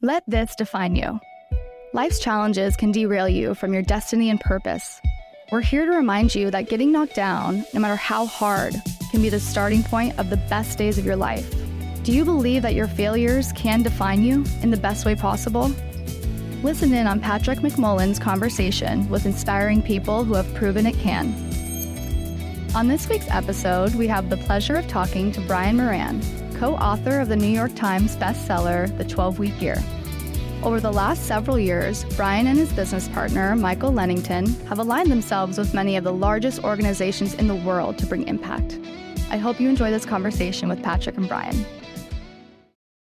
Let this define you. Life's challenges can derail you from your destiny and purpose. We're here to remind you that getting knocked down, no matter how hard, can be the starting point of the best days of your life. Do you believe that your failures can define you in the best way possible? Listen in on Patrick McMullen's conversation with inspiring people who have proven it can. On this week's episode, we have the pleasure of talking to Brian Moran, co author of the New York Times bestseller, The 12 Week Year. Over the last several years, Brian and his business partner, Michael Lennington, have aligned themselves with many of the largest organizations in the world to bring impact. I hope you enjoy this conversation with Patrick and Brian.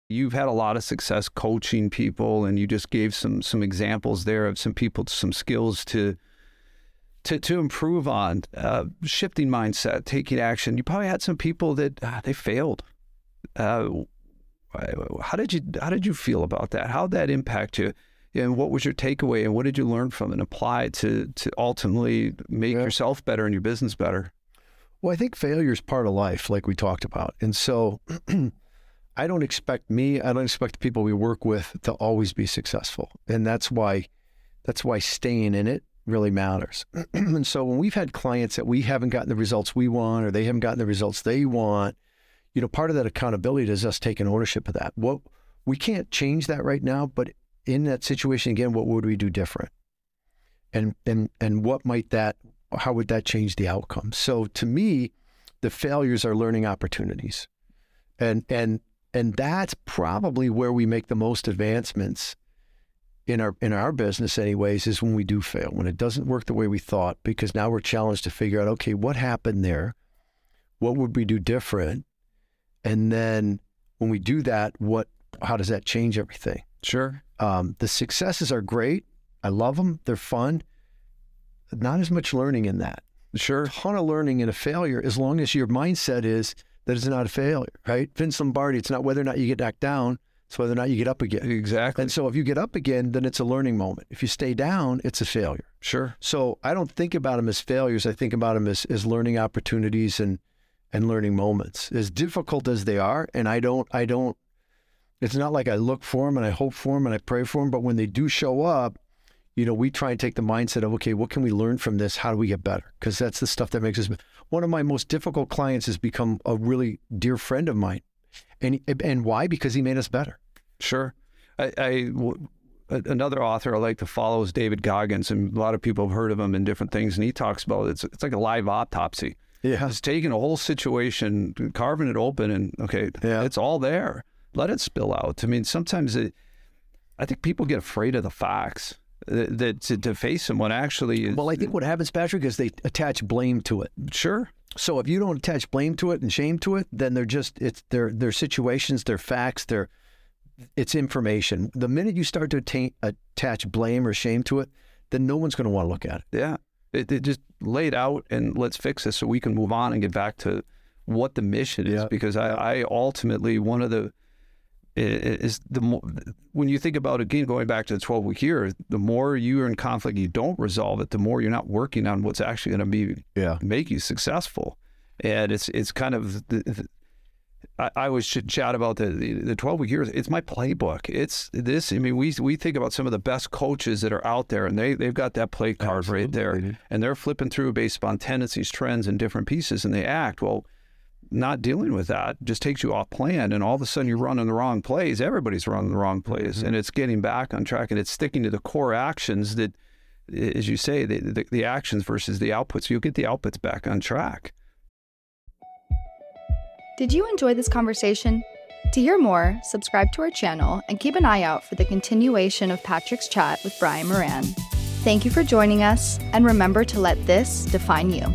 You've had a lot of success coaching people, and you just gave some some examples there of some people, some skills to to to improve on uh, shifting mindset, taking action. You probably had some people that uh, they failed. Uh, how did you how did you feel about that? How did that impact you? And what was your takeaway? And what did you learn from and apply to to ultimately make yeah. yourself better and your business better? Well, I think failure is part of life, like we talked about, and so. I don't expect me, I don't expect the people we work with to always be successful. And that's why that's why staying in it really matters. and so when we've had clients that we haven't gotten the results we want or they haven't gotten the results they want, you know, part of that accountability is us taking ownership of that. What we can't change that right now, but in that situation again, what would we do different? And and and what might that how would that change the outcome? So to me, the failures are learning opportunities. And and and that's probably where we make the most advancements in our in our business anyways is when we do fail when it doesn't work the way we thought because now we're challenged to figure out okay what happened there what would we do different and then when we do that what how does that change everything sure um, the successes are great i love them they're fun not as much learning in that sure a ton of learning in a failure as long as your mindset is that it's not a failure right vince lombardi it's not whether or not you get knocked down it's whether or not you get up again. Exactly. And so if you get up again, then it's a learning moment. If you stay down, it's a failure. Sure. So I don't think about them as failures. I think about them as, as learning opportunities and and learning moments. As difficult as they are, and I don't I don't it's not like I look for them and I hope for them and I pray for them, but when they do show up, you know, we try and take the mindset of, okay, what can we learn from this? How do we get better? Because that's the stuff that makes us. One of my most difficult clients has become a really dear friend of mine. And, and why? Because he made us better. Sure. I, I another author I like to follow is David Goggins, and a lot of people have heard of him in different things. And he talks about it's it's like a live autopsy. Yeah, he's taking a whole situation, carving it open, and okay, yeah. it's all there. Let it spill out. I mean, sometimes it, I think people get afraid of the facts. That, that to, to, face someone actually is, well i think what happens patrick is they attach blame to it sure so if you don't attach blame to it and shame to it then they're just it's their their situations their facts their it's information. The minute you start to attain, attach blame or shame to it, then no one's going to want to look at it. Yeah. It, it, just lay it out and let's fix this so we can move on and get back to what the mission is. Yeah. Because I, I ultimately, one of the, is the more, when you think about again going back to the 12 week year the more you're in conflict you don't resolve it the more you're not working on what's actually going to be yeah. make you successful and it's it's kind of the, I, I was chat about the the twelve week years. It's my playbook. It's this. I mean, we we think about some of the best coaches that are out there, and they they've got that play card Absolutely. right there, and they're flipping through based on tendencies, trends, and different pieces, and they act well. Not dealing with that just takes you off plan, and all of a sudden you're running the wrong plays. Everybody's running the wrong plays, mm-hmm. and it's getting back on track, and it's sticking to the core actions that, as you say, the, the, the actions versus the outputs. You'll get the outputs back on track. Did you enjoy this conversation? To hear more, subscribe to our channel and keep an eye out for the continuation of Patrick's chat with Brian Moran. Thank you for joining us, and remember to let this define you.